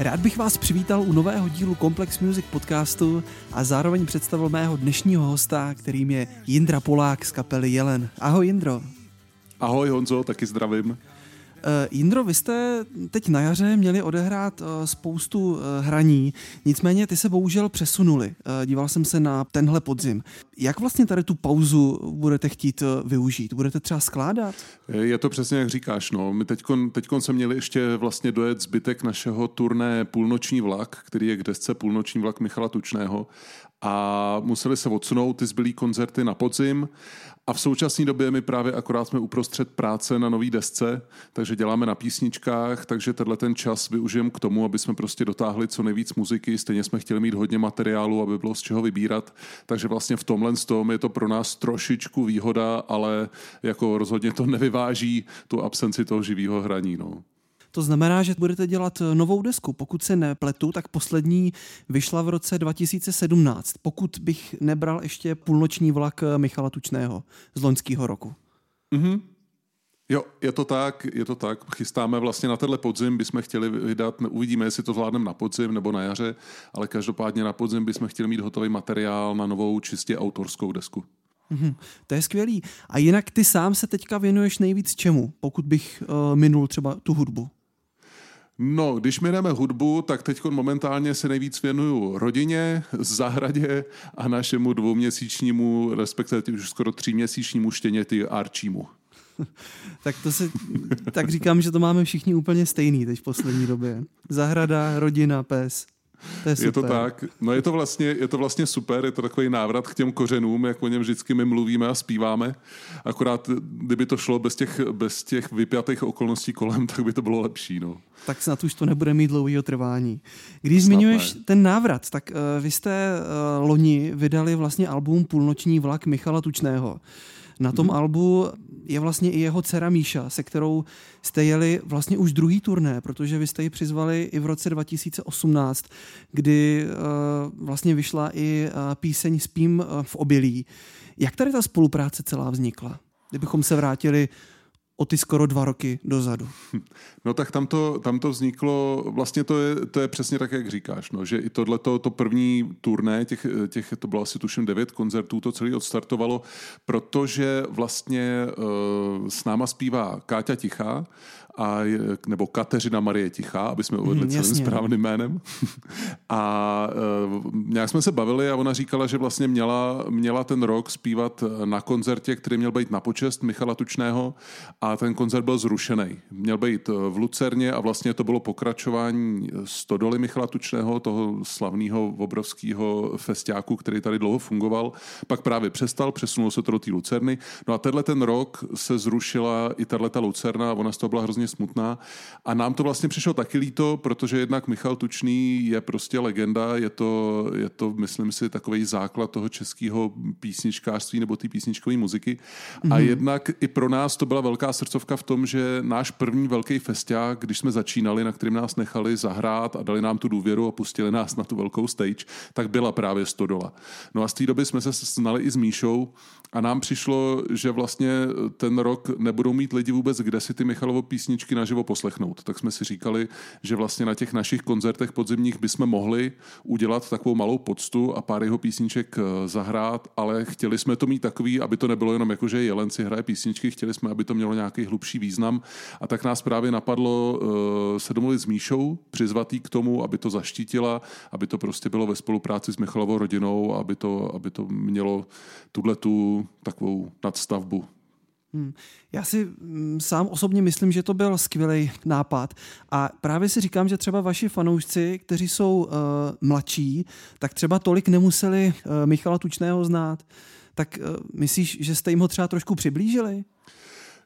Rád bych vás přivítal u nového dílu Complex Music podcastu a zároveň představil mého dnešního hosta, kterým je Jindra Polák z kapely Jelen. Ahoj Jindro. Ahoj Honzo, taky zdravím. Uh, Jindro, vy jste teď na jaře měli odehrát uh, spoustu uh, hraní, nicméně ty se bohužel přesunuli. Díval jsem se na tenhle podzim. Jak vlastně tady tu pauzu budete chtít využít? Budete třeba skládat? Je to přesně jak říkáš. No. My teďkon se měli ještě vlastně dojet zbytek našeho turné Půlnoční vlak, který je k desce Půlnoční vlak Michala Tučného a museli se odsunout ty zbylý koncerty na podzim a v současné době my právě akorát jsme uprostřed práce na nový desce, takže děláme na písničkách, takže tenhle ten čas využijeme k tomu, aby jsme prostě dotáhli co nejvíc muziky, stejně jsme chtěli mít hodně materiálu, aby bylo z čeho vybírat, takže vlastně v tomhle tom je to pro nás trošičku výhoda, ale jako rozhodně to nevyváží tu absenci toho živého hraní. No. To znamená, že budete dělat eh, novou desku. Pokud se nepletu, tak poslední vyšla v roce 2017. Pokud bych nebral ještě půlnoční vlak eh, Michala Tučného z loňského roku. Mm-hmm. Jo, je to tak, je to tak. Chystáme vlastně na tenhle podzim, bychom chtěli vydat, uvidíme, jestli to zvládneme na podzim nebo na jaře, ale každopádně na podzim bychom chtěli mít hotový materiál na novou čistě autorskou desku. Mm-hmm. To je skvělý. A jinak ty sám se teďka věnuješ nejvíc čemu, pokud bych uh, minul třeba tu hudbu? No, když mi jdeme hudbu, tak teď momentálně se nejvíc věnuju rodině, zahradě a našemu dvouměsíčnímu, respektive už skoro tříměsíčnímu štěněti Arčímu. tak to se, tak říkám, že to máme všichni úplně stejný teď v poslední době. Zahrada, rodina, pes. To je, super. je to tak. No je to, vlastně, je to vlastně super, je to takový návrat k těm kořenům, jak o něm vždycky my mluvíme a zpíváme. Akorát, kdyby to šlo bez těch, bez těch vypjatých okolností kolem, tak by to bylo lepší. No. Tak snad už to nebude mít dlouhého trvání. Když snad zmiňuješ ne. ten návrat, tak uh, vy jste uh, loni vydali vlastně album Půlnoční vlak Michala Tučného. Na tom hmm. albu je vlastně i jeho dcera Míša, se kterou jste jeli vlastně už druhý turné, protože vy jste ji přizvali i v roce 2018, kdy uh, vlastně vyšla i uh, píseň Spím uh, v obilí. Jak tady ta spolupráce celá vznikla? Kdybychom se vrátili o ty skoro dva roky dozadu. No tak tam to, tam to vzniklo, vlastně to je, to je přesně tak, jak říkáš, no, že i tohle to první turné, těch, těch, to bylo asi tuším devět koncertů, to celé odstartovalo, protože vlastně uh, s náma zpívá Káťa Tichá, a, nebo Kateřina Marie Tichá, aby jsme uvedli mm, celým správným jménem. a uh, nějak jsme se bavili a ona říkala, že vlastně měla, měla ten rok zpívat na koncertě, který měl být na počest Michala Tučného a ten koncert byl zrušený. Měl být v Lucerně a vlastně to bylo pokračování Stodoly Michala Tučného, toho slavného obrovského festiáku, který tady dlouho fungoval. Pak právě přestal, přesunul se to do té Lucerny. No a tenhle ten rok se zrušila i tato Lucerna, ona z toho byla hrozně smutná. A nám to vlastně přišlo taky líto, protože jednak Michal Tučný je prostě legenda, je to, je to myslím si, takový základ toho českého písničkářství nebo té písničkové muziky. Mm-hmm. A mhm. jednak i pro nás to byla velká srdcovka v tom, že náš první velký festiák, když jsme začínali, na kterým nás nechali zahrát a dali nám tu důvěru a pustili nás na tu velkou stage, tak byla právě Stodola. No a z té doby jsme se znali i s Míšou a nám přišlo, že vlastně ten rok nebudou mít lidi vůbec kde si ty Michalovo písničky naživo poslechnout. Tak jsme si říkali, že vlastně na těch našich koncertech podzimních bychom mohli udělat takovou malou poctu a pár jeho písniček eh, zahrát, ale chtěli jsme to mít takový, aby to nebylo jenom jako, že Jelen si hraje písničky, chtěli jsme, aby to mělo nějaký hlubší význam. A tak nás právě napadlo uh, se domluvit s Míšou, přizvat jí k tomu, aby to zaštítila, aby to prostě bylo ve spolupráci s Michalovou rodinou, aby to, aby to mělo tuhle tu takovou nadstavbu. Hmm. Já si mm, sám osobně myslím, že to byl skvělý nápad a právě si říkám, že třeba vaši fanoušci, kteří jsou uh, mladší, tak třeba tolik nemuseli uh, Michala Tučného znát. Tak uh, myslíš, že jste jim ho třeba trošku přiblížili?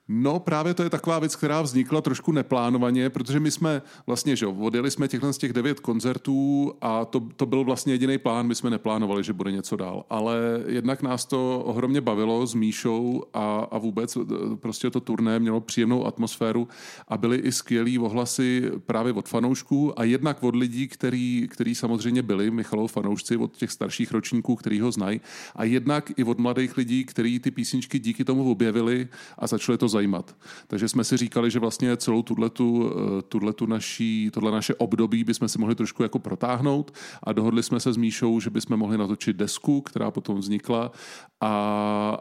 No právě to je taková věc, která vznikla trošku neplánovaně, protože my jsme vlastně, že odjeli jsme těchhle z těch devět koncertů a to, to byl vlastně jediný plán, my jsme neplánovali, že bude něco dál, ale jednak nás to ohromně bavilo s Míšou a, a vůbec e, prostě to turné mělo příjemnou atmosféru a byly i skvělý ohlasy právě od fanoušků a jednak od lidí, který, který samozřejmě byli Michalov fanoušci, od těch starších ročníků, který ho znají a jednak i od mladých lidí, kteří ty písničky díky tomu objevili a začali to zajímat. Takže jsme si říkali, že vlastně celou tuhletu, eh, tuhletu naší, tohle naše období bychom si mohli trošku jako protáhnout a dohodli jsme se s Míšou, že bychom mohli natočit desku, která potom vznikla a,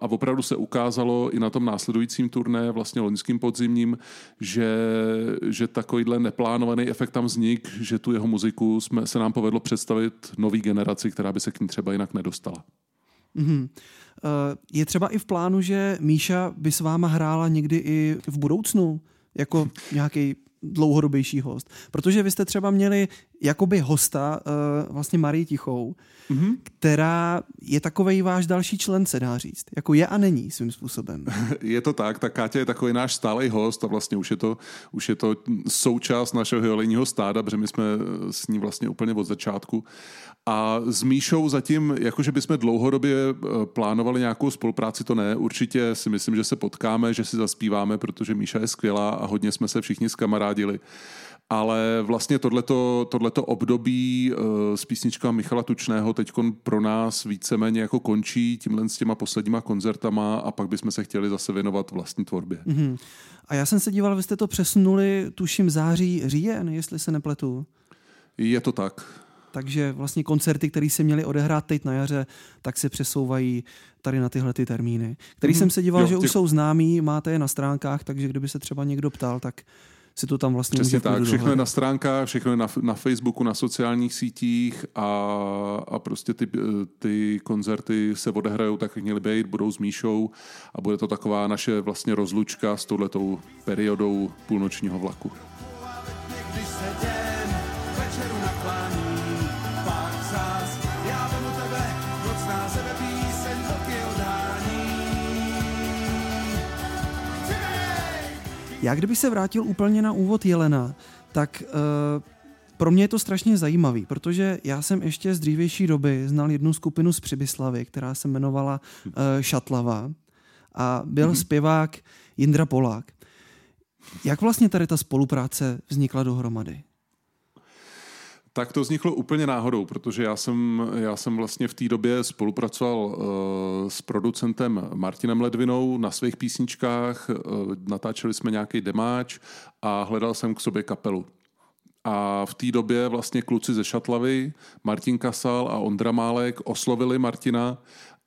a opravdu se ukázalo i na tom následujícím turné, vlastně loňským podzimním, že, že takovýhle neplánovaný efekt tam vznik, že tu jeho muziku jsme, se nám povedlo představit nový generaci, která by se k ní třeba jinak nedostala. Mm-hmm. Je třeba i v plánu, že Míša by s váma hrála někdy i v budoucnu, jako nějaký dlouhodobější host. Protože vy jste třeba měli jakoby hosta uh, vlastně Marii Tichou, mm-hmm. která je takový váš další člen, se dá říct. Jako je a není svým způsobem. Je to tak, tak Káťa je takový náš stálý host a vlastně už je to, už je to součást našeho hyolenního stáda, protože my jsme s ní vlastně úplně od začátku. A s Míšou zatím, jakože bychom dlouhodobě eh, plánovali nějakou spolupráci, to ne. Určitě si myslím, že se potkáme, že si zaspíváme, protože Míša je skvělá a hodně jsme se všichni zkamarádili. Ale vlastně tohleto, tohleto období uh, s písničkama Michala Tučného teď pro nás víceméně jako končí tímhle s těma posledníma koncertama a pak bychom se chtěli zase věnovat vlastní tvorbě. Mm-hmm. A já jsem se díval, vy jste to přesunuli, tuším, září, říjen, jestli se nepletu. Je to tak. Takže vlastně koncerty, které se měly odehrát teď na jaře, tak se přesouvají tady na tyhle ty termíny. Který mm-hmm. jsem se díval, jo, že těch... už jsou známí, máte je na stránkách, takže kdyby se třeba někdo ptal, tak si to tam vlastně Přesně může tak, všechno je na stránkách, všechno je na, na Facebooku, na sociálních sítích a, a prostě ty, ty koncerty se odehrajou tak, jak měly být, budou s Míšou a bude to taková naše vlastně rozlučka s touhletou periodou půlnočního vlaku. Já kdybych se vrátil úplně na úvod Jelena, tak uh, pro mě je to strašně zajímavý, protože já jsem ještě z dřívější doby znal jednu skupinu z Přibyslavy, která se jmenovala uh, Šatlava a byl mm-hmm. zpěvák Jindra Polák. Jak vlastně tady ta spolupráce vznikla dohromady? Tak to vzniklo úplně náhodou, protože já jsem, já jsem vlastně v té době spolupracoval uh, s producentem Martinem Ledvinou na svých písničkách, uh, natáčeli jsme nějaký demáč a hledal jsem k sobě kapelu. A v té době vlastně kluci ze Šatlavy, Martin Kasal a Ondra Málek oslovili Martina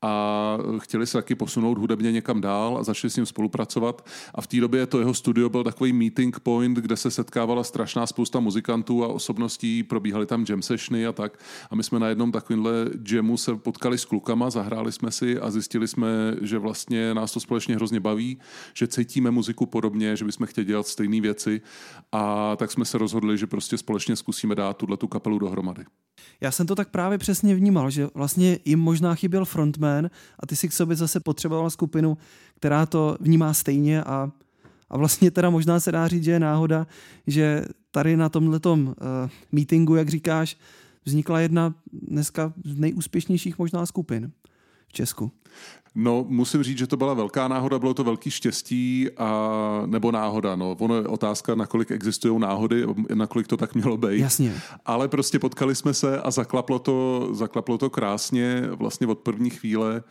a chtěli se taky posunout hudebně někam dál a začali s ním spolupracovat. A v té době to jeho studio byl takový meeting point, kde se setkávala strašná spousta muzikantů a osobností, probíhaly tam jam sessiony a tak. A my jsme na jednom takovýmhle jamu se potkali s klukama, zahráli jsme si a zjistili jsme, že vlastně nás to společně hrozně baví, že cítíme muziku podobně, že bychom chtěli dělat stejné věci a tak jsme se rozhodli, že prostě společně zkusíme dát tuhle tu kapelu dohromady. Já jsem to tak právě přesně vnímal, že vlastně jim možná chyběl frontman a ty si k sobě zase potřeboval skupinu, která to vnímá stejně a, a vlastně teda možná se dá říct, že je náhoda, že tady na tomhle uh, meetingu, jak říkáš, vznikla jedna dneska z nejúspěšnějších možná skupin v Česku. No, musím říct, že to byla velká náhoda, bylo to velký štěstí, a, nebo náhoda. No. Ono je otázka, nakolik existují náhody, nakolik to tak mělo být. Jasně. Ale prostě potkali jsme se a zaklaplo to, zaklaplo to krásně vlastně od první chvíle.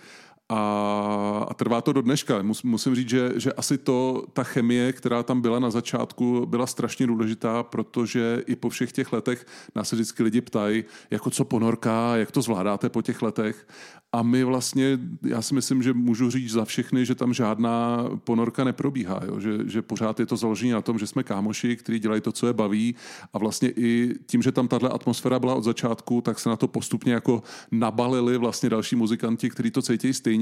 A, a trvá to do dneška. Mus, musím říct, že, že asi to, ta chemie, která tam byla na začátku, byla strašně důležitá, protože i po všech těch letech nás se vždycky lidi ptají, jako co ponorka, jak to zvládáte po těch letech. A my vlastně, já si myslím, že můžu říct za všechny, že tam žádná ponorka neprobíhá, jo? Že, že pořád je to založené na tom, že jsme kámoši, kteří dělají to, co je baví a vlastně i tím, že tam tahle atmosféra byla od začátku, tak se na to postupně jako nabalili vlastně další muzikanti, kteří to cítí stejně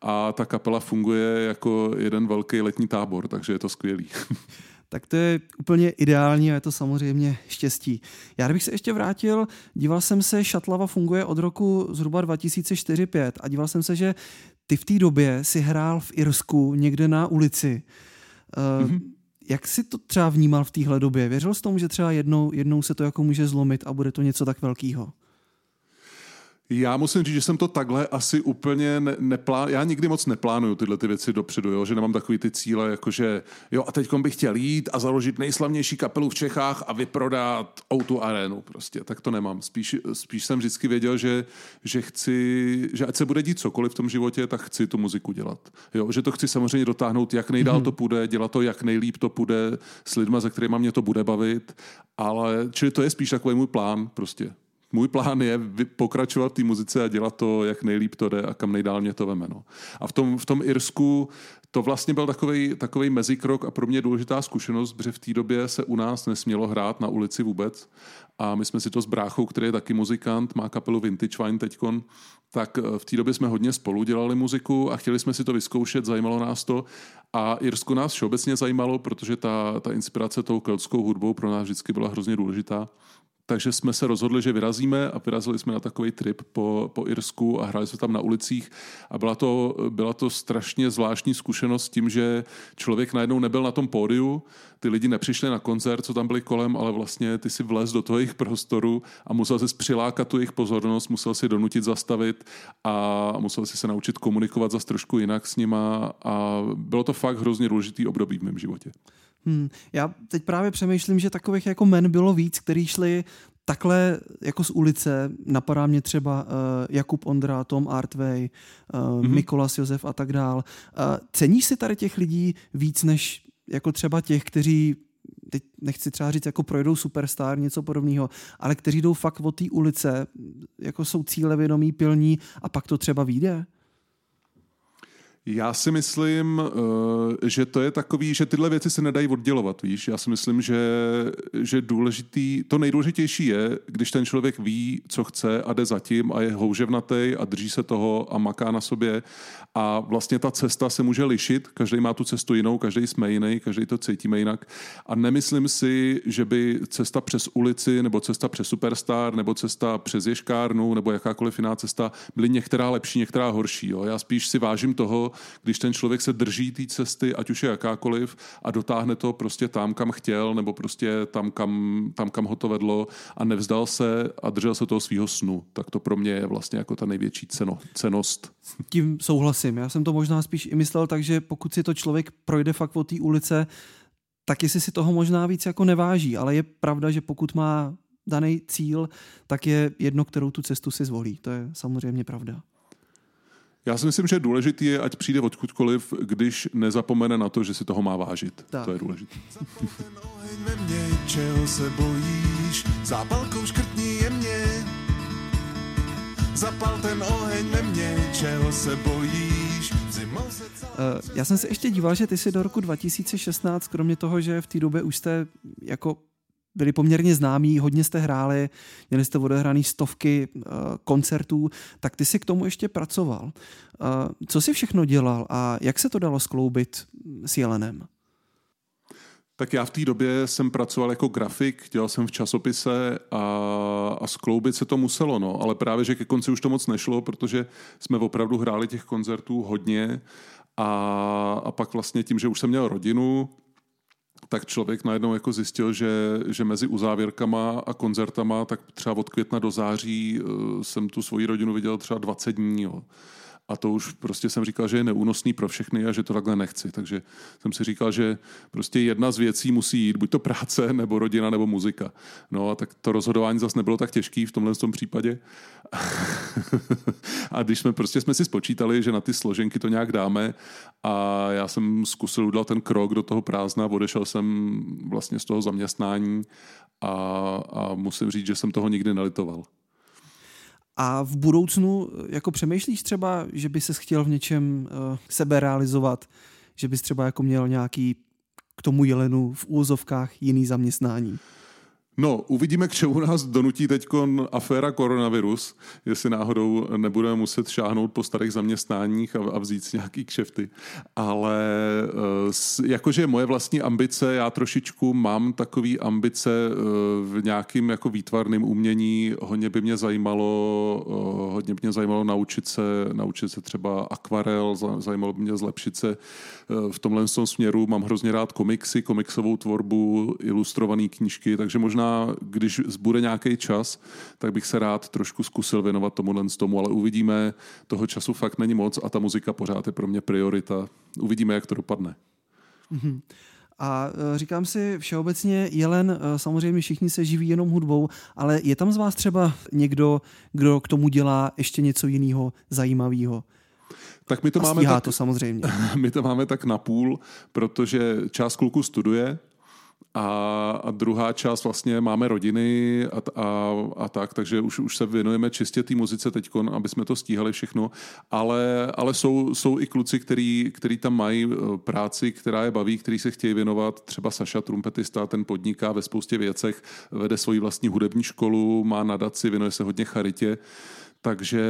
a ta kapela funguje jako jeden velký letní tábor, takže je to skvělý. tak to je úplně ideální a je to samozřejmě štěstí. Já bych se ještě vrátil, díval jsem se, Šatlava funguje od roku zhruba 2004-2005 a díval jsem se, že ty v té době si hrál v Irsku někde na ulici. Uh, mm-hmm. Jak jsi to třeba vnímal v téhle době? Věřil jsi tomu, že třeba jednou, jednou se to jako může zlomit a bude to něco tak velkého? Já musím říct, že jsem to takhle asi úplně ne, neplán... Já nikdy moc neplánuju tyhle ty věci dopředu, jo? že nemám takový ty cíle, jakože jo a teď bych chtěl jít a založit nejslavnější kapelu v Čechách a vyprodat Outu arénu prostě. Tak to nemám. Spíš, spíš jsem vždycky věděl, že, že chci, že ať se bude dít cokoliv v tom životě, tak chci tu muziku dělat. Jo? Že to chci samozřejmě dotáhnout, jak nejdál mm-hmm. to půjde, dělat to, jak nejlíp to půjde s lidma, se kterými mě to bude bavit. Ale, čili to je spíš takový můj plán prostě můj plán je pokračovat v té muzice a dělat to, jak nejlíp to jde a kam nejdál mě to veme. No. A v tom, v tom Irsku to vlastně byl takový takový mezikrok a pro mě důležitá zkušenost, protože v té době se u nás nesmělo hrát na ulici vůbec. A my jsme si to s bráchou, který je taky muzikant, má kapelu Vintage Wine teďkon, tak eh, v té době jsme hodně spolu dělali muziku a chtěli jsme si to vyzkoušet, zajímalo nás to. A Irsko nás všeobecně zajímalo, protože ta, ta inspirace tou keltskou hudbou pro nás vždycky byla hrozně důležitá. Takže jsme se rozhodli, že vyrazíme a vyrazili jsme na takový trip po, po Irsku a hráli jsme tam na ulicích a byla to, byla to strašně zvláštní zkušenost tím, že člověk najednou nebyl na tom pódiu, ty lidi nepřišli na koncert, co tam byli kolem, ale vlastně ty si vlez do toho jejich prostoru a musel si přilákat tu jejich pozornost, musel si donutit zastavit a musel si se naučit komunikovat zase trošku jinak s nima a bylo to fakt hrozně důležitý období v mém životě. Hmm. Já teď právě přemýšlím, že takových jako men bylo víc, který šli takhle jako z ulice. Napadá mě třeba uh, Jakub Ondra, Tom Artway, uh, mm-hmm. Mikolas Josef a tak dál. Uh, ceníš si tady těch lidí víc než jako třeba těch, kteří teď nechci třeba říct, jako projdou superstar, něco podobného, ale kteří jdou fakt od té ulice, jako jsou cílevědomí, pilní a pak to třeba vyjde? Já si myslím, eh, že to je takový, že tyhle věci se nedají oddělovat, víš. Já si myslím, že, že důležitý, to nejdůležitější je, když ten člověk ví, co chce a jde zatím a je houževnatý a drží se toho a maká na sobě a vlastně ta cesta se může lišit, každý má tu cestu jinou, každý jsme jiný, každý to cítíme jinak a nemyslím si, že by cesta přes ulici nebo cesta přes Superstar nebo cesta přes Ješkárnu nebo jakákoliv jiná cesta byly některá lepší, některá horší. Jo. Já spíš si vážím toho, když ten člověk se drží té cesty, ať už je jakákoliv, a dotáhne to prostě tam, kam chtěl, nebo prostě tam, kam, tam, kam ho to vedlo a nevzdal se a držel se toho svého snu. Tak to pro mě je vlastně jako ta největší ceno, cenost. Tím souhlasím. Já jsem to možná spíš i myslel tak, že pokud si to člověk projde fakt po té ulice, tak jestli si toho možná víc jako neváží, ale je pravda, že pokud má daný cíl, tak je jedno, kterou tu cestu si zvolí. To je samozřejmě pravda. Já si myslím, že důležitý je, ať přijde odkudkoliv, když nezapomene na to, že si toho má vážit. Tak. To je důležité. čeho se bojíš, zápalkou škrtní jemně. Zapal ten oheň ve mně, čeho se bojíš. Se uh, já jsem se ještě díval, že ty jsi do roku 2016, kromě toho, že v té době už jste jako byli poměrně známí, hodně jste hráli, měli jste odehraný stovky uh, koncertů, tak ty si k tomu ještě pracoval. Uh, co si všechno dělal a jak se to dalo skloubit s Jelenem? Tak já v té době jsem pracoval jako grafik, dělal jsem v časopise a, a skloubit se to muselo, no. Ale právě, že ke konci už to moc nešlo, protože jsme opravdu hráli těch koncertů hodně a, a pak vlastně tím, že už jsem měl rodinu, tak člověk najednou jako zjistil, že, že mezi uzávěrkama a koncertama, tak třeba od května do září eh, jsem tu svoji rodinu viděl třeba 20 dní. Jo. A to už prostě jsem říkal, že je neúnosný pro všechny a že to takhle nechci. Takže jsem si říkal, že prostě jedna z věcí musí jít, buď to práce, nebo rodina, nebo muzika. No a tak to rozhodování zase nebylo tak těžký v tomhle tom případě. a když jsme prostě jsme si spočítali, že na ty složenky to nějak dáme a já jsem zkusil udělat ten krok do toho prázdna, odešel jsem vlastně z toho zaměstnání a, a musím říct, že jsem toho nikdy nelitoval. A v budoucnu jako přemýšlíš třeba, že by se chtěl v něčem uh, sebe realizovat, že bys třeba jako měl nějaký k tomu jelenu v úzovkách jiný zaměstnání? No, uvidíme, k čemu nás donutí teď aféra koronavirus, jestli náhodou nebudeme muset šáhnout po starých zaměstnáních a, a vzít si nějaký kšefty. Ale uh, jakože moje vlastní ambice, já trošičku mám takový ambice uh, v nějakým jako výtvarném umění. Hodně by mě zajímalo, uh, hodně by mě zajímalo naučit se, naučit se třeba akvarel, zajímalo by mě zlepšit se v tomhle směru. Mám hrozně rád komiksy, komiksovou tvorbu, ilustrované knížky, takže možná možná, když bude nějaký čas, tak bych se rád trošku zkusil věnovat tomu z tomu, ale uvidíme, toho času fakt není moc a ta muzika pořád je pro mě priorita. Uvidíme, jak to dopadne. Mm-hmm. A e, říkám si všeobecně, Jelen, e, samozřejmě všichni se živí jenom hudbou, ale je tam z vás třeba někdo, kdo k tomu dělá ještě něco jiného zajímavého? Tak my to a máme tak, to samozřejmě. My to máme tak na půl, protože část kluků studuje, a, a druhá část vlastně máme rodiny a, a, a tak, takže už, už se věnujeme čistě té muzice teď, aby jsme to stíhali všechno, ale, ale jsou, jsou i kluci, který, který tam mají eh, práci, která je baví, který se chtějí věnovat, třeba Saša, trumpetista, ten podniká ve spoustě věcech, vede svoji vlastní hudební školu, má nadaci, věnuje se hodně charitě, takže,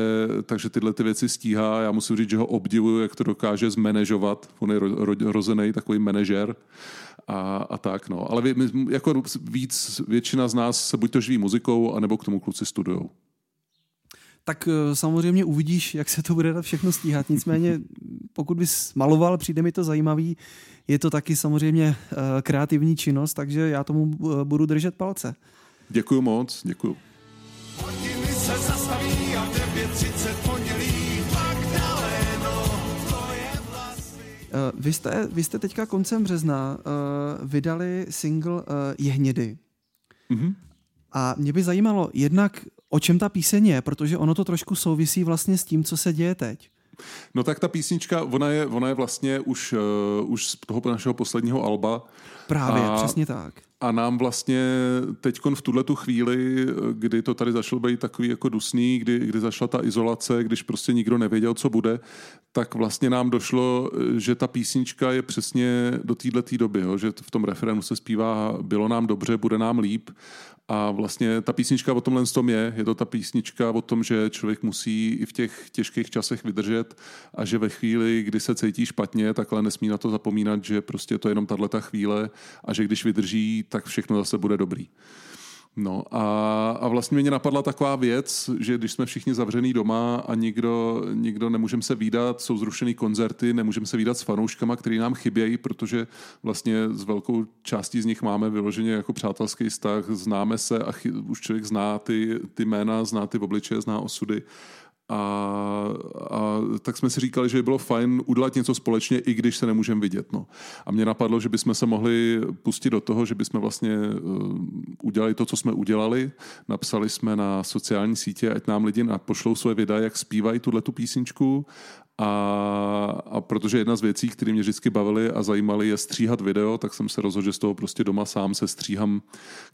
takže tyhle ty věci stíhá. Já musím říct, že ho obdivuju, jak to dokáže zmanežovat. On je ro, ro, rozený takový manažer a, a tak. No. Ale vy, jako víc, většina z nás se buď to živí muzikou, anebo k tomu kluci studujou. Tak eh, samozřejmě uvidíš, jak se to bude všechno stíhat. Nicméně, pokud bys maloval, přijde mi to zajímavý. Je to taky samozřejmě eh, kreativní činnost, takže já tomu eh, budu držet palce. Děkuji moc, děkuji. Eh, vy jste, vy jste teďka koncem března uh, vydali single uh, Jehnědy. Mm-hmm. A mě by zajímalo jednak, o čem ta píseň je, protože ono to trošku souvisí vlastně s tím, co se děje teď. No tak ta písnička, ona je, ona je vlastně už, uh, už z toho našeho posledního alba. Právě, a, přesně tak. A nám vlastně teď v tuhle tu chvíli, kdy to tady začalo být takový jako dusný, kdy, kdy zašla ta izolace, když prostě nikdo nevěděl, co bude, tak vlastně nám došlo, že ta písnička je přesně do této doby, jo, že v tom referenu se zpívá bylo nám dobře, bude nám líp a vlastně ta písnička o tomhle tom je. Je to ta písnička o tom, že člověk musí i v těch těžkých časech vydržet a že ve chvíli, kdy se cítí špatně, takhle nesmí na to zapomínat, že prostě to je jenom tahle chvíle a že když vydrží, tak všechno zase bude dobrý. No a, a vlastně mě napadla taková věc, že když jsme všichni zavřený doma a nikdo, nikdo nemůžeme se výdat, jsou zrušený koncerty, nemůžeme se výdat s fanouškama, který nám chybějí, protože vlastně s velkou částí z nich máme vyloženě jako přátelský vztah, známe se a chy, už člověk zná ty, ty jména, zná ty obličeje, zná osudy a, a tak jsme si říkali, že by bylo fajn udělat něco společně, i když se nemůžeme vidět. No. A mě napadlo, že bychom se mohli pustit do toho, že bychom vlastně uh, udělali to, co jsme udělali. Napsali jsme na sociální sítě, ať nám lidi pošlou své videa, jak zpívají tuhle tu písničku a, a protože jedna z věcí, které mě vždycky bavily a zajímaly, je stříhat video, tak jsem se rozhodl, že z toho prostě doma sám se stříhám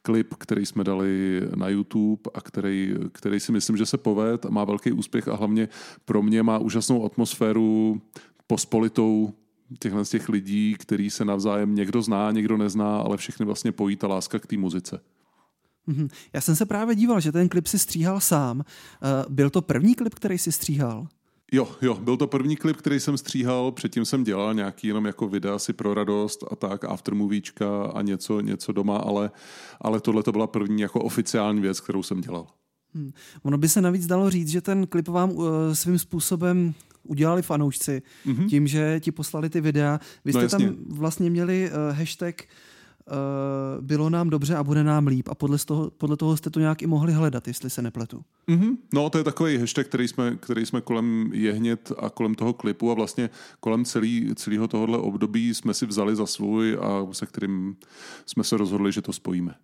klip, který jsme dali na YouTube a který, který si myslím, že se poved a má velký úspěch a hlavně pro mě má úžasnou atmosféru pospolitou těchhle z těch lidí, který se navzájem někdo zná, někdo nezná, ale všechny vlastně pojí ta láska k té muzice. Mhm. Já jsem se právě díval, že ten klip si stříhal sám. Eh, byl to první klip, který si stříhal? Jo, jo, byl to první klip, který jsem stříhal, předtím jsem dělal nějaký jenom jako videa si pro radost a tak, aftermovíčka a něco, něco doma, ale, ale tohle to byla první jako oficiální věc, kterou jsem dělal. Hmm. Ono by se navíc dalo říct, že ten klip vám uh, svým způsobem udělali fanoušci mm-hmm. tím, že ti poslali ty videa. Vy no jste no, tam vlastně měli uh, hashtag uh, uh, bylo nám dobře a bude nám líp a podle toho, podle toho jste to nějak i mohli hledat, jestli se nepletu. Mm-hmm. No to je takový hashtag, který jsme, který jsme kolem Jehnět a kolem toho klipu a vlastně kolem celý, celého tohohle období jsme si vzali za svůj a se kterým jsme se rozhodli, že to spojíme.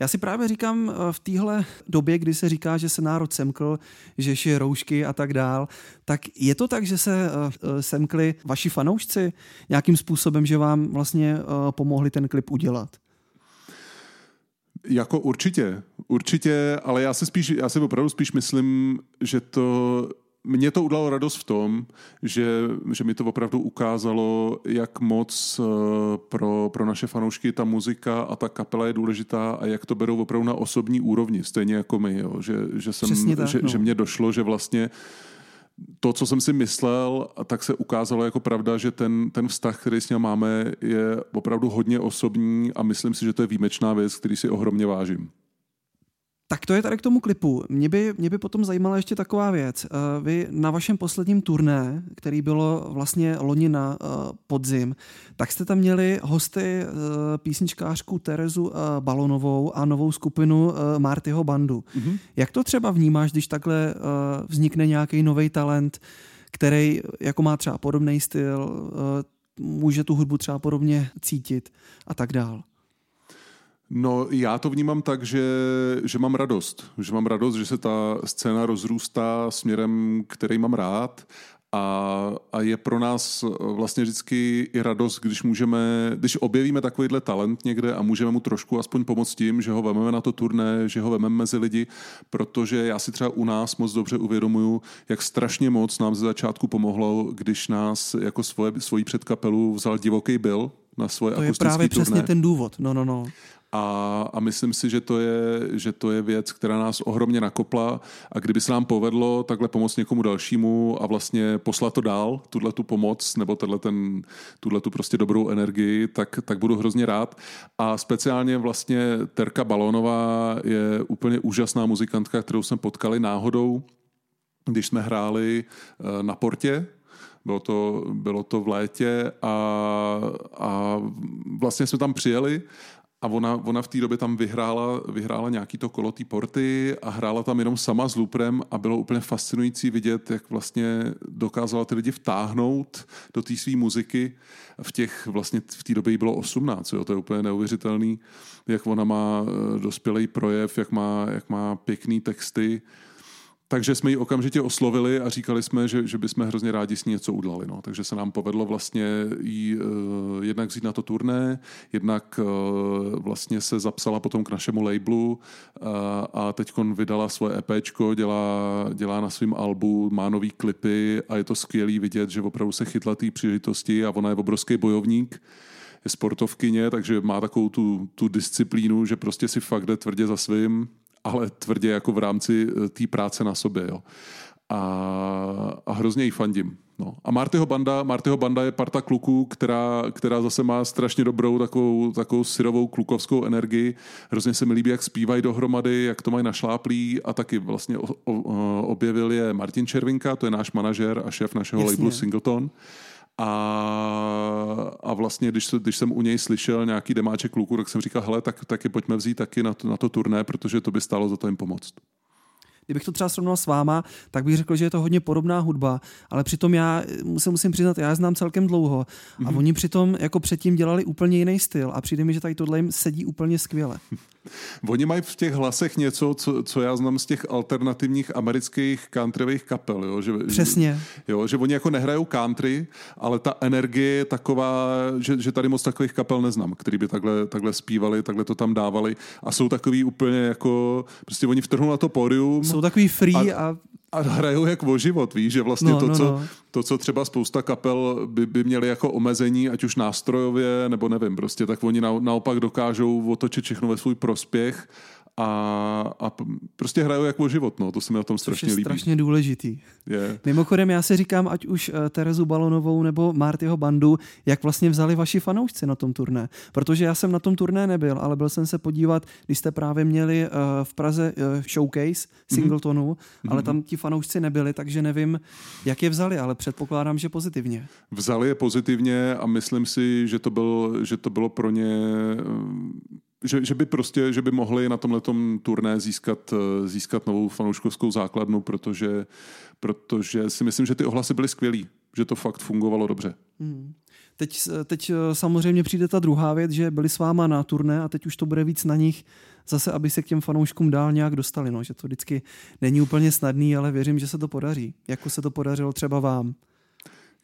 Já si právě říkám eh, v téhle době, kdy se říká, že se národ semkl, že šije roušky a tak dál, tak je to tak, že se uh, semkli vaši fanoušci nějakým způsobem, že vám vlastně pomohli ten klip udělat? Jako určitě, určitě, ale já si spíš, já si opravdu spíš myslím, že to mě to udělalo radost v tom, že, že mi to opravdu ukázalo, jak moc eh, pro, pro naše fanoušky ta muzika a ta kapela je důležitá a jak to berou opravdu na osobní úrovni, stejně jako my. Jo. Že, že, jsem, tak, že, no. že mě došlo, že vlastně to, co jsem si myslel, tak se ukázalo jako pravda, že ten, ten vztah, který s ním máme, je opravdu hodně osobní a myslím si, že to je výjimečná věc, který si ohromně vážím. Tak to je tady k tomu klipu. Mě by, mě by potom zajímala ještě taková věc. Eh, vy na vašem posledním turné, který bylo vlastně loni na eh, podzim, tak jste tam měli hosty eh, písničkářku Terezu Balonovou a novou skupinu Martyho Bandu. Mm-hmm. Jak to třeba vnímáš, když takhle vznikne nějaký nový talent, který jako má třeba podobný styl, může tu hudbu třeba podobně cítit a tak dál? No, já to vnímám tak, že, že mám radost. Že mám radost, že se ta scéna rozrůstá směrem, který mám rád a, a je pro nás vlastně vždycky i radost, když můžeme, když objevíme takovýhle talent někde a můžeme mu trošku aspoň pomoct tím, že ho vememe na to turné, že ho vememe mezi lidi, protože já si třeba u nás moc dobře uvědomuju, jak strašně moc nám ze začátku pomohlo, když nás jako svoje, svoji předkapelu vzal divoký byl na svoje To je právě turné. přesně ten důvod. No, no, no. A, a myslím si, že to, je, že to je věc, která nás ohromně nakopla a kdyby se nám povedlo takhle pomoct někomu dalšímu a vlastně poslat to dál, tuhle tu pomoc nebo ten, tuhle tu prostě dobrou energii, tak, tak budu hrozně rád. A speciálně vlastně Terka Balonová je úplně úžasná muzikantka, kterou jsme potkali náhodou, když jsme hráli eh, na portě bylo to, bylo to v létě a, a vlastně jsme tam přijeli a ona, ona v té době tam vyhrála, vyhrála nějaký to kolo té porty a hrála tam jenom sama s Luprem a bylo úplně fascinující vidět, jak vlastně dokázala ty lidi vtáhnout do té své muziky. V těch vlastně v té době jí bylo 18, jo, to je úplně neuvěřitelný, jak ona má eh, dospělý projev, jak má, jak má pěkný texty takže jsme ji okamžitě oslovili a říkali jsme, že, že bychom hrozně rádi s ní něco udělali. No. Takže se nám povedlo vlastně jí uh, jednak vzít na to turné, jednak uh, vlastně se zapsala potom k našemu labelu uh, a teď vydala svoje EPčko, dělá, dělá na svém albu, má nový klipy a je to skvělý vidět, že opravdu se chytla té příležitosti a ona je obrovský bojovník je sportovkyně, takže má takovou tu, tu disciplínu, že prostě si fakt jde tvrdě za svým ale tvrdě jako v rámci eh, té práce na sobě. Jo. A, a hrozně jí fandím. No. A Martyho banda, Martyho banda je parta kluků, která, která zase má strašně dobrou takovou, takovou syrovou klukovskou energii. Hrozně se mi líbí, jak zpívají dohromady, jak to mají našláplý a taky vlastně o, o, objevil je Martin Červinka, to je náš manažer a šéf našeho Jasně. labelu Singleton. A, a vlastně, když, když jsem u něj slyšel nějaký demáček kluku, tak jsem říkal, hele, tak, taky pojďme vzít taky na to, na to turné, protože to by stálo za to jim pomoct kdybych to třeba srovnal s váma, tak bych řekl, že je to hodně podobná hudba, ale přitom já musím, musím přiznat, já znám celkem dlouho a mm-hmm. oni přitom jako předtím dělali úplně jiný styl a přijde mi, že tady tohle jim sedí úplně skvěle. Oni mají v těch hlasech něco, co, co já znám z těch alternativních amerických countryových kapel. Jo? Že, Přesně. Jo, že oni jako nehrajou country, ale ta energie je taková, že, že tady moc takových kapel neznám, který by takhle, takhle zpívali, takhle to tam dávali a jsou takový úplně jako, prostě oni vtrhnou na to pódium. Jsou takový free a, a a hrajou jak o život, víš, že vlastně no, to, no, co, no. to, co třeba spousta kapel by, by měly jako omezení, ať už nástrojově, nebo nevím, prostě, tak oni na, naopak dokážou otočit všechno ve svůj prospěch a, a prostě hrajou jako život, no, to se mi na tom strašně Což je líbí. strašně důležitý. Je. Mimochodem, já si říkám, ať už uh, Terezu Balonovou nebo Martyho bandu, jak vlastně vzali vaši fanoušci na tom turné. Protože já jsem na tom turné nebyl, ale byl jsem se podívat, když jste právě měli uh, v Praze uh, showcase Singletonu, mm-hmm. ale tam ti fanoušci nebyli, takže nevím, jak je vzali, ale předpokládám, že pozitivně. Vzali je pozitivně a myslím si, že to, byl, že to bylo pro ně že, že by prostě, že by mohli na tomhle turné získat, eh, získat novou fanouškovskou základnu, protože, protože si myslím, že ty ohlasy byly skvělý, že to fakt fungovalo dobře. Hmm. Teď, teď eh, samozřejmě přijde ta druhá věc, že byli s váma na turné a teď už to bude víc na nich zase, aby se k těm fanouškům dál nějak dostali. No, že to vždycky není úplně snadný, ale věřím, že se to podaří. Jako se to podařilo třeba vám.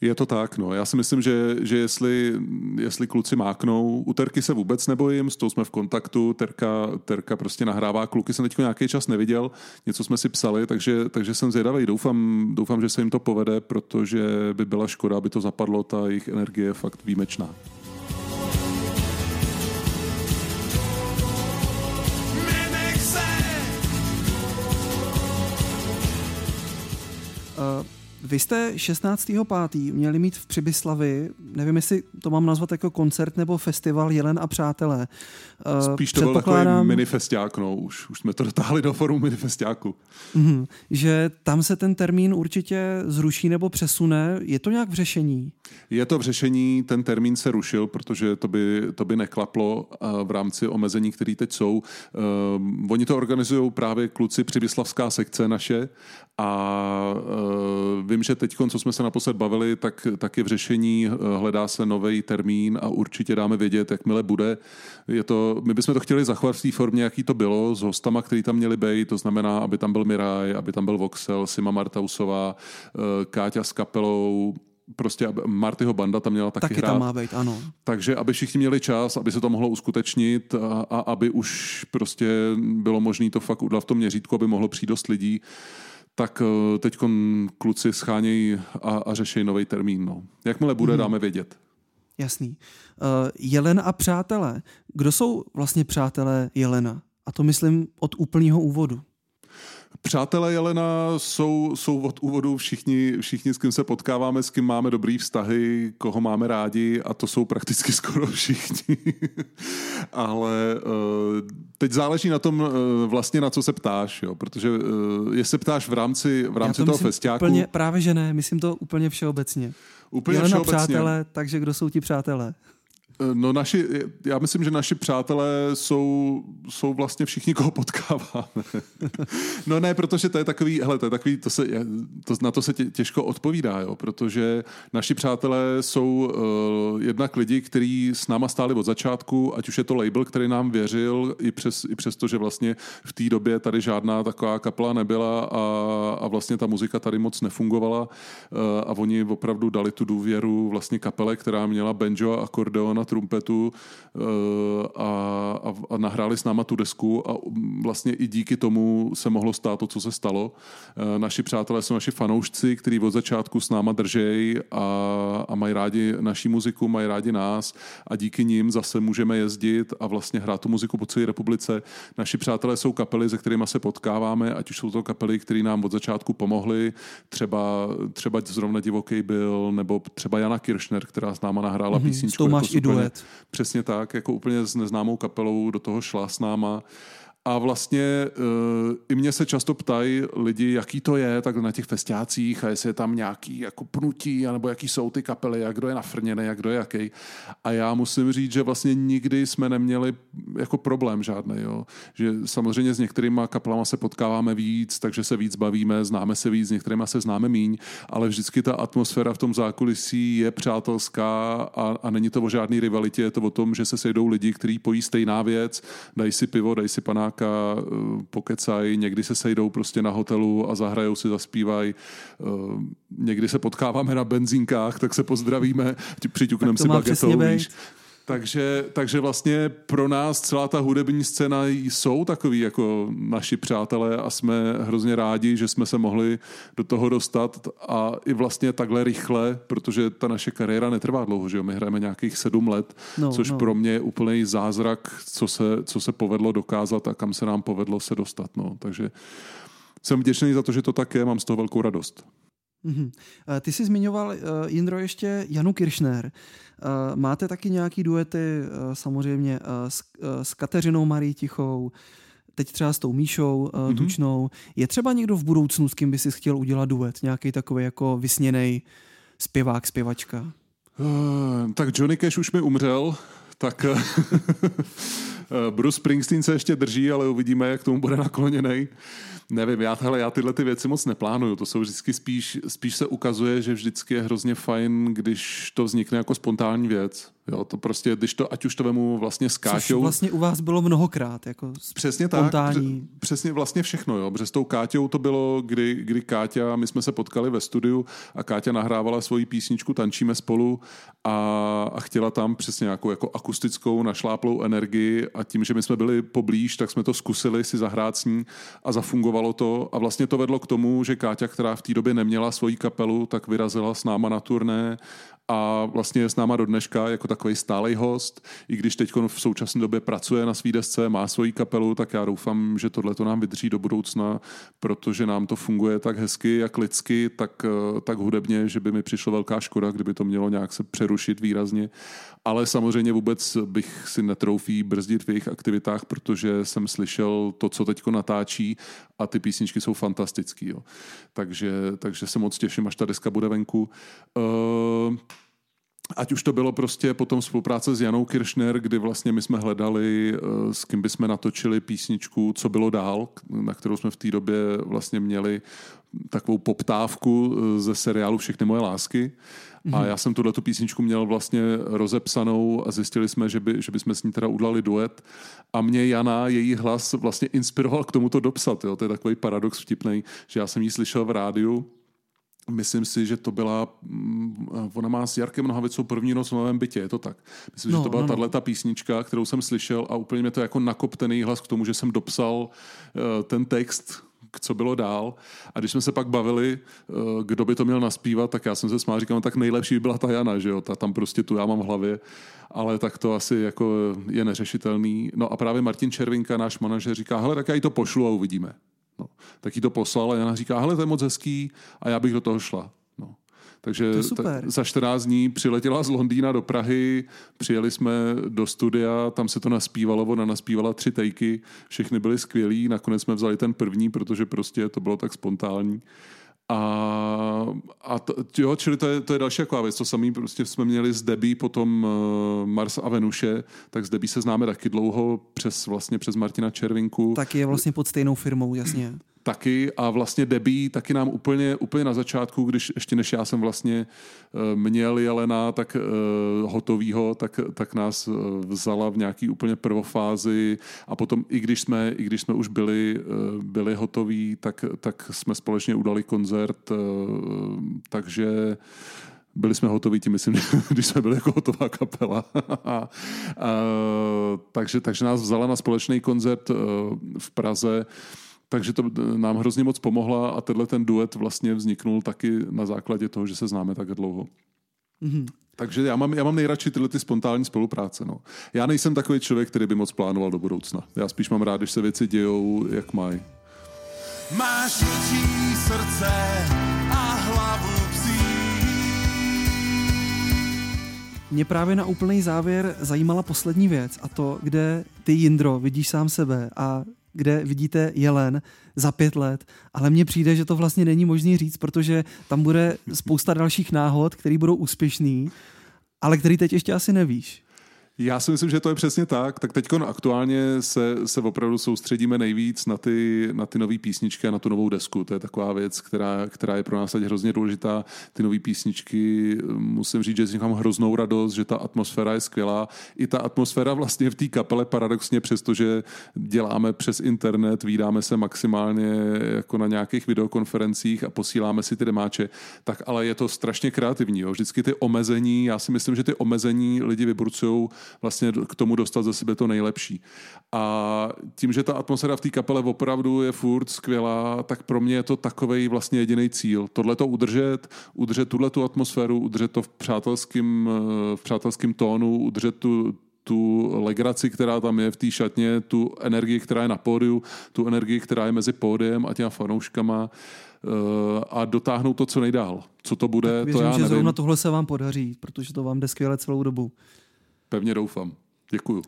Je to tak, no. Já si myslím, že, že jestli, jestli kluci máknou, u Terky se vůbec nebojím, s tou jsme v kontaktu, Terka, Terka prostě nahrává, kluky jsem teď nějaký čas neviděl, něco jsme si psali, takže, takže jsem zvědavý. Doufám, doufám, že se jim to povede, protože by byla škoda, aby to zapadlo, ta jejich energie je fakt výjimečná. Vy jste 16.5. měli mít v Přibyslavi, nevím, jestli to mám nazvat jako koncert nebo festival Jelen a přátelé. Uh, Spíš to byl takový minifestiák, no, už, už jsme to dotáhli do foru minifestiáku. Uh, že tam se ten termín určitě zruší nebo přesune. Je to nějak v řešení? Je to v řešení, ten termín se rušil, protože to by, to by neklaplo uh, v rámci omezení, které teď jsou. Uh, oni to organizují právě kluci Přibyslavská sekce naše a uh, vím, že teď, co jsme se naposled bavili, tak, tak je v řešení, hledá se nový termín a určitě dáme vědět, jakmile bude. Je to, my bychom to chtěli zachovat v té formě, jaký to bylo, s hostama, který tam měli být, to znamená, aby tam byl Miraj, aby tam byl Voxel, Sima Martausová, Káťa s kapelou, prostě Martyho banda tam měla taky, taky hrát. tam má být, ano. Takže aby všichni měli čas, aby se to mohlo uskutečnit a, a aby už prostě bylo možné to fakt udělat v tom měřítku, aby mohlo přijít dost lidí, tak eh, teď kluci schánějí a, a řeší nový termín. No. Jakmile bude, mm-hmm. dáme vědět. Jasný. Uh, Jelena a přátelé. Kdo jsou vlastně přátelé Jelena? A to myslím od úplného úvodu. Přátelé Jelena jsou, jsou od úvodu všichni, všichni, s kým se potkáváme, s kým máme dobrý vztahy, koho máme rádi a to jsou prakticky skoro všichni. Ale uh, teď záleží na tom uh, vlastně, na co se ptáš, jo? protože uh, jestli se ptáš v rámci, v rámci to toho festiáku... Úplně, právě že ne, myslím to úplně všeobecně. Úplně Jelena všeobecně. přátelé, takže kdo jsou ti přátelé? No naši, já myslím, že naši přátelé jsou, jsou vlastně všichni, koho potkáváme. no ne, protože to je takový, hele, to je takový, to se, to, na to se tě, těžko odpovídá, jo, protože naši přátelé jsou uh, jednak lidi, kteří s náma stáli od začátku, ať už je to label, který nám věřil, i přes, i přes to, že vlastně v té době tady žádná taková kapela nebyla a, a vlastně ta muzika tady moc nefungovala uh, a oni opravdu dali tu důvěru vlastně kapele, která měla banjo a akordeon a trumpetu eh, a, a, a nahráli s náma tu desku a vlastně i díky tomu se mohlo stát to, co se stalo. Eh, naši přátelé jsou naši fanoušci, kteří od začátku s náma držejí a, a mají rádi naší muziku, mají rádi nás a díky nim zase můžeme jezdit a vlastně hrát tu muziku po celé republice. Naši přátelé jsou kapely, se kterými se potkáváme, ať už jsou to kapely, které nám od začátku pomohly, třeba, třeba zrovna divoký byl, nebo třeba Jana Kiršner, která s náma nahrála mm-hmm, písničku. To máš i duet. Přesně tak, jako úplně s neznámou kapelou do toho šla s náma. A vlastně uh, i mě se často ptají lidi, jaký to je tak na těch festiácích a jestli je tam nějaký jako pnutí, anebo jaký jsou ty kapely, jak kdo je nafrněný, jak kdo je jaký. A já musím říct, že vlastně nikdy jsme neměli jako problém žádný. Jo. Že samozřejmě s některýma kapelama se potkáváme víc, takže se víc bavíme, známe se víc, s některýma se známe míň, ale vždycky ta atmosféra v tom zákulisí je přátelská a, a není to o žádný rivalitě, je to o tom, že se sejdou lidi, kteří pojí stejná věc, dají si pivo, dají si panák panáka, eh, pokecají, někdy se sejdou prostě na hotelu a zahrajou si, zaspívají. Eh, někdy se potkáváme na benzínkách, tak se pozdravíme, přiťukneme si bagetou, víš. Takže, takže vlastně pro nás celá ta hudební scéna jsou takový jako naši přátelé a jsme hrozně rádi, že jsme se mohli do toho dostat a i vlastně takhle rychle, protože ta naše kariéra netrvá dlouho, že jo? my hrajeme nějakých sedm let, no, což no. pro mě je úplný zázrak, co se, co se povedlo dokázat a kam se nám povedlo se dostat. No. Takže jsem vděčný za to, že to tak je, mám z toho velkou radost. Mm-hmm. Ty jsi zmiňoval, uh, Jindro, ještě Janu Kiršner. Uh, máte taky nějaký duety uh, samozřejmě uh, s, uh, s Kateřinou Marí Tichou, teď třeba s tou Míšou uh, mm-hmm. Tučnou. Je třeba někdo v budoucnu, s kým by si chtěl udělat duet? Nějaký takový jako vysněný zpěvák, zpěvačka? Uh, tak Johnny Cash už mi umřel, tak Bruce Springsteen se ještě drží, ale uvidíme, jak tomu bude nakloněný. Nevím, já, hele, já tyhle ty věci moc neplánuju. To jsou vždycky spíš, spíš se ukazuje, že vždycky je hrozně fajn, když to vznikne jako spontánní věc. Jo, to prostě, když to, ať už to vemu vlastně s Káťou. Což vlastně u vás bylo mnohokrát, jako Přesně spontánní. tak, přesně vlastně všechno, jo. Protože s tou Káťou to bylo, kdy, kdy Káťa, my jsme se potkali ve studiu a Káťa nahrávala svoji písničku Tančíme spolu a, a chtěla tam přesně nějakou jako akustickou našláplou energii a tím, že my jsme byli poblíž, tak jsme to zkusili si zahrát s ní a zafungovalo to. A vlastně to vedlo k tomu, že Káťa, která v té době neměla svoji kapelu, tak vyrazila s náma na turné a vlastně je s náma do dneška jako takový stálej host, i když teď v současné době pracuje na svý desce, má svoji kapelu, tak já doufám, že tohle to nám vydrží do budoucna, protože nám to funguje tak hezky, jak lidsky, tak, eh, tak hudebně, že by mi přišlo velká škoda, kdyby to mělo nějak se přerušit výrazně. Ale samozřejmě vůbec bych si netroufí brzdit v jejich aktivitách, protože jsem slyšel to, co teďko natáčí a ty písničky jsou fantastický. Jo. Takže, takže se moc těším, až ta deska bude venku. Uh, Ať už to bylo prostě potom spolupráce s Janou Kiršner, kdy vlastně my jsme hledali, eh, s kým bychom natočili písničku, co bylo dál, na kterou jsme v té době vlastně měli takovou poptávku eh, ze seriálu Všechny moje lásky. Mm-hmm. A mhm. já jsem tuhle tu písničku měl vlastně rozepsanou a zjistili jsme, že, by, že bychom s ní teda udali duet. A mě Jana, její hlas vlastně inspiroval k tomuto dopsat. Jo? To je takový paradox vtipný, že já jsem ji slyšel v rádiu Myslím si, že to byla, mm, ona má s Jarkem Nohavicou první noc v novém bytě, je to tak. Myslím, no, že to byla no, no. tato písnička, kterou jsem slyšel a úplně mě to jako nakoptený hlas k tomu, že jsem dopsal uh, ten text, co bylo dál. A když jsme se pak bavili, uh, kdo by to měl naspívat, tak já jsem se smál, říkal, no, tak nejlepší by byla ta Jana, že jo, ta tam prostě tu já mám v hlavě, ale tak to asi jako je neřešitelný. No a právě Martin Červinka, náš manažer, říká, hele, tak já jí to pošlu a uvidíme. No. Tak jí to poslal a Jana říká, hele, to je moc hezký a já bych do toho šla. No. Takže ta, za 14 dní přiletěla z Londýna do Prahy, přijeli jsme do studia, tam se to naspívalo, ona naspívala tři tejky, všechny byly skvělý, nakonec jsme vzali ten první, protože prostě to bylo tak spontánní. A, a to, jo, čili to je, to je další taková věc. To samý prostě jsme měli s Debí potom uh, Mars a Venuše, tak s Debí se známe taky dlouho přes vlastně přes Martina Červinku. Tak je vlastně pod stejnou firmou, jasně taky a vlastně Debí taky nám úplně, úplně na začátku, když ještě než já jsem vlastně eh, měl Jelena tak uh, hotovýho, tak, tak nás eh, vzala v nějaký úplně prvofázi a potom i když jsme, i když jsme už byli, byli hotoví, tak, tak jsme společně udali koncert, takže byli jsme hotoví tím, myslím, když jsme byli jako hotová kapela. a, takže, takže nás vzala na společný koncert v Praze takže to nám hrozně moc pomohla a tenhle ten duet vlastně vzniknul taky na základě toho, že se známe tak dlouho. Mm-hmm. Takže já mám, já mám nejradši tyhle ty spontánní spolupráce. No. Já nejsem takový člověk, který by moc plánoval do budoucna. Já spíš mám rád, když se věci dějou, jak mají. Máš srdce a hlavu psí. Mě právě na úplný závěr zajímala poslední věc a to, kde ty, Jindro, vidíš sám sebe a kde vidíte jelen za pět let, ale mně přijde, že to vlastně není možný říct, protože tam bude spousta dalších náhod, které budou úspěšný, ale který teď ještě asi nevíš. Já si myslím, že to je přesně tak. Tak teď aktuálně se, se opravdu soustředíme nejvíc na ty, na ty nové písničky a na tu novou desku. To je taková věc, která, která je pro nás teď hrozně důležitá. Ty nové písničky, musím říct, že z nich mám hroznou radost, že ta atmosféra je skvělá. I ta atmosféra vlastně v té kapele paradoxně, přestože děláme přes internet, výdáme se maximálně jako na nějakých videokonferencích a posíláme si ty demáče, tak ale je to strašně kreativní. Jo. Vždycky ty omezení, já si myslím, že ty omezení lidi vyburcují vlastně k tomu dostat ze sebe to nejlepší. A tím, že ta atmosféra v té kapele opravdu je furt skvělá, tak pro mě je to takový vlastně jediný cíl. Tohle to udržet, udržet tuhle tu atmosféru, udržet to v přátelském, eh, v přátelském tónu, udržet tu, tu legraci, která tam je v té šatně, tu energii, která je na pódiu, tu energii, která je mezi pódiem a těma fanouškama eh, a dotáhnout to co nejdál. Co to bude, tak věřím, to já že nevím. zrovna tohle se vám podaří, protože to vám jde skvěle celou dobu. Pevně doufám. Děkuju.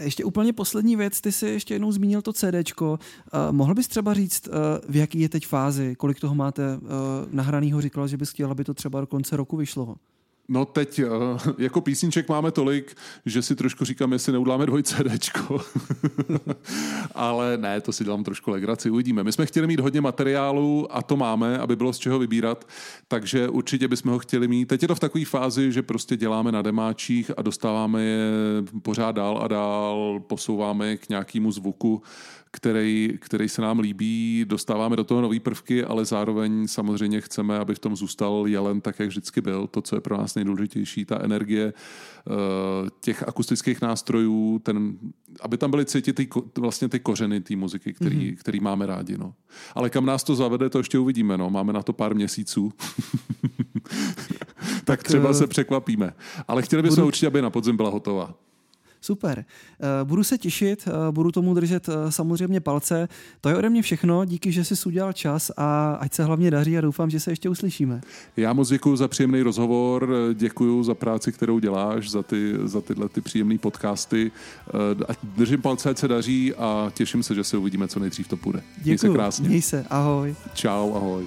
Ještě úplně poslední věc, ty jsi ještě jednou zmínil to CDčko. Uh, mohl bys třeba říct, uh, v jaký je teď fázi, kolik toho máte uh, nahranýho? Říkal, že bys chtěl, aby to třeba do konce roku vyšlo. No teď eh, jako písniček máme tolik, že si trošku říkám, jestli neuděláme dvoj CDčko. Ale ne, to si dělám trošku legraci, uvidíme. My jsme chtěli mít hodně materiálu a to máme, aby bylo z čeho vybírat, takže určitě bychom ho chtěli mít. Teď je to v takové fázi, že prostě děláme na demáčích a dostáváme je pořád dál a dál, posouváme je k nějakému zvuku, který, který se nám líbí, dostáváme do toho nové prvky, ale zároveň samozřejmě chceme, aby v tom zůstal jelen tak, jak vždycky byl. To, co je pro nás nejdůležitější, ta energie eh, těch akustických nástrojů, ten, aby tam byly cítit ty, vlastně ty kořeny té muziky, který, mm-hmm. který máme rádi. No. Ale kam nás to zavede, to ještě uvidíme. No. Máme na to pár měsíců. tak třeba se překvapíme. Ale chtěli bychom budu... určitě, aby na podzim byla hotová. Super. Eh, budu se těšit, eh, budu tomu držet eh, samozřejmě palce. To je ode mě všechno, díky, že jsi udělal čas a ať se hlavně daří a doufám, že se ještě uslyšíme. Já moc děkuji za příjemný rozhovor, děkuji za práci, kterou děláš, za, ty, za tyhle ty příjemné podcasty. Držím palce, ať se daří a těším se, že se uvidíme co nejdřív to půjde. Děkuji, měj se krásně. Měj se, ahoj. Čau, ahoj.